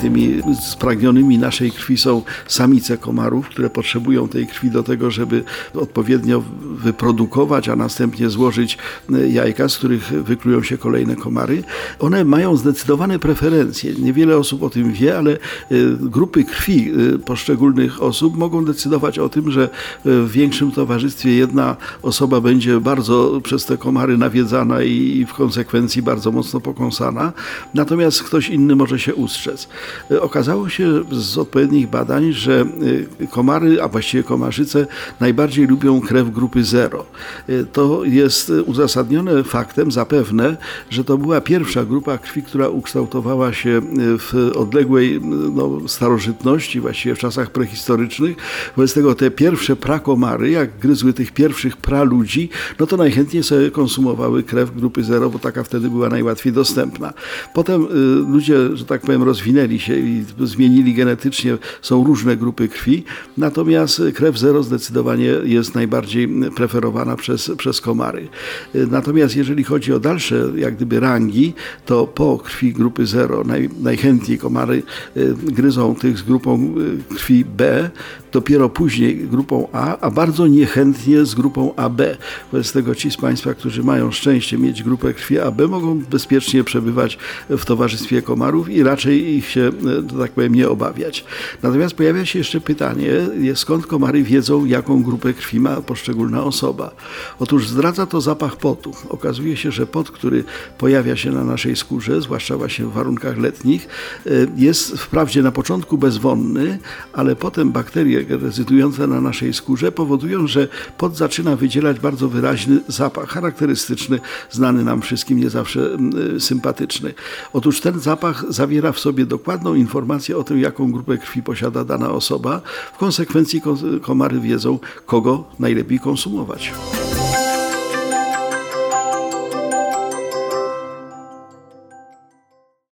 Tymi spragnionymi naszej krwi są samice komarów, które potrzebują tej krwi do tego, żeby odpowiednio wyprodukować, a następnie złożyć e, jajka, z których wyklują się kolejne komary. One mają zdecydowane preferencje. Niewiele osób o tym wie, ale e, grupy krwi e, poszczególnych osób mogą decydować o tym, że w większym towarzystwie jedna osoba będzie bardzo przez te komary nawiedzana i w konsekwencji bardzo mocno pokąsana, natomiast ktoś inny może się ustrzec. Okazało się z odpowiednich badań, że y, komary, a właściwie komarzyce najbardziej lubią krew grupy 0. Y, to jest uzasadnione faktem zapewne, że to była pierwsza grupa krwi, która ukształtowała się w odległej no, starożytności, właściwie w czasach prehistorycznych. Wobec tego te pierwsze prakomary, jak gryzły tych pierwszych praludzi, no to najchętniej sobie konsumowały krew grupy 0, bo taka wtedy była najłatwiej dostępna. Potem ludzie, że tak powiem, rozwinęli się i zmienili genetycznie, są różne grupy krwi, natomiast krew zero zdecydowanie jest najbardziej preferowana przez, przez komary. Natomiast jeżeli chodzi o dalsze jak gdyby rangi, to po krwi grupy zero naj, najchętniej komary y, gryzą tych z grupą y, krwi B, dopiero później grupą A, a bardzo niechętnie z grupą AB. Wobec tego ci z Państwa, którzy mają szczęście mieć grupę krwi AB, mogą bezpiecznie przebywać w towarzystwie komarów i raczej ich się to tak powiem, nie obawiać. Natomiast pojawia się jeszcze pytanie, skąd komary wiedzą, jaką grupę krwi ma poszczególna osoba. Otóż zdradza to zapach potu. Okazuje się, że pot, który pojawia się na naszej skórze, zwłaszcza właśnie w warunkach letnich, e, jest wprawdzie na początku bezwonny, ale potem bakterie rezydujące na naszej skórze powodują, że pot zaczyna wydzielać bardzo wyraźny zapach, charakterystyczny, znany nam wszystkim, nie zawsze sympatyczny. Otóż ten zapach zawiera w sobie dokładną informację o tym, jaką grupę krwi posiada dana osoba. W konsekwencji komary wiedzą, kogo najlepiej konsumować.